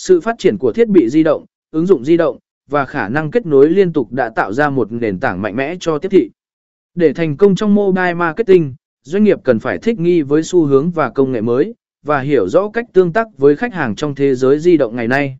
Sự phát triển của thiết bị di động, ứng dụng di động và khả năng kết nối liên tục đã tạo ra một nền tảng mạnh mẽ cho tiếp thị. Để thành công trong mobile marketing, doanh nghiệp cần phải thích nghi với xu hướng và công nghệ mới và hiểu rõ cách tương tác với khách hàng trong thế giới di động ngày nay.